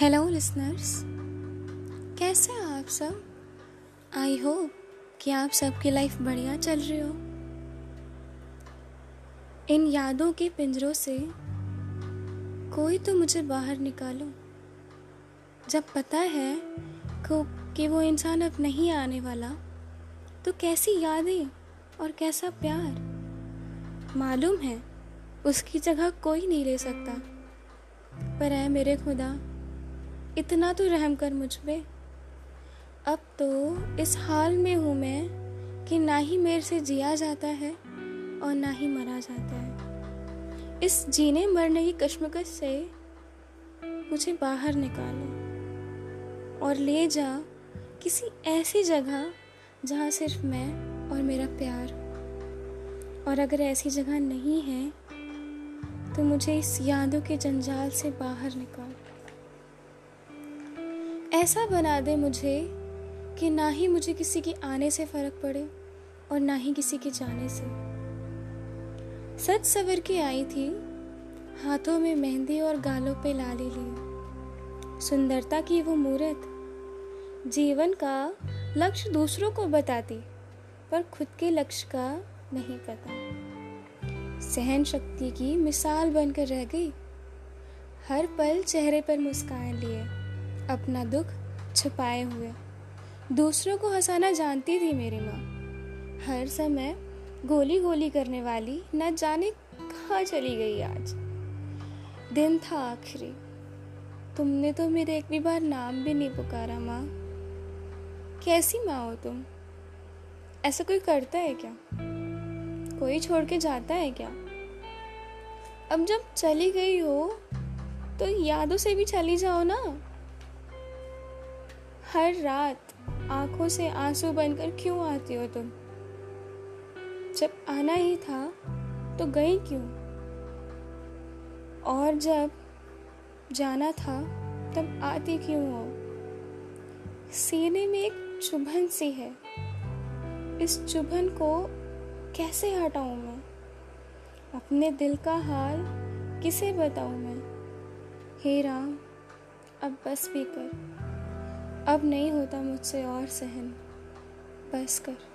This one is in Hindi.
हेलो लिसनर्स कैसे हैं आप सब? आई होप कि आप सबकी लाइफ बढ़िया चल रही हो। इन यादों के पिंजरों से कोई तो मुझे बाहर निकालो। जब पता है को वो इंसान अब नहीं आने वाला तो कैसी यादें और कैसा प्यार? मालूम है, उसकी जगह कोई नहीं ले सकता। पर है मेरे खुदा इतना तो रहम कर मुझ पे। अब तो इस हाल में हूँ मैं कि ना ही मेरे से जिया जाता है और ना ही मरा जाता है। इस जीने मरने की कश्मकश से मुझे बाहर निकालो और ले जा किसी ऐसी जगह जहाँ सिर्फ़ मैं और मेरा प्यार और अगर ऐसी जगह नहीं है तो मुझे इस यादों के जंजाल से बाहर निकाल। ऐसा बना दे मुझे कि ना ही मुझे किसी के आने से फ़र्क पड़े और ना ही किसी के जाने से। सच सवर के आई थी, हाथों में मेहंदी और गालों पे लाली लिए सुंदरता की वो मूर्त जीवन का लक्ष्य दूसरों को बताती, पर खुद के लक्ष्य का नहीं पता। सहन शक्ति की मिसाल बनकर रह गई, हर पल चेहरे पर मुस्कान लिए। अपना दुख छुपाए हुए। दूसरों को हंसाना जानती थी मेरी माँ। हर समय गोली गोली करने वाली, न जाने कहाँ चली गई आज। दिन था आखिरी। तुमने तो मेरे एक भी बार नाम भी नहीं पुकारा माँ। कैसी माँ हो तुम? ऐसा कोई करता है क्या? कोई छोड़ के जाता है क्या? अब जब चली गई हो तो यादों से भी चली जाओ ना। हर रात आँखों से आँसू बनकर क्यों आती हो तुम? जब आना ही था तो गई क्यों? और जब जाना था, तब आती क्यों हो? सीने में एक चुभन सी है। इस चुभन को कैसे हटाऊं मैं? अपने दिल का हाल किसे बताऊँ मैं? हे राम, अब बस भी कर अब नहीं होता मुझसे और सहन। बस कर।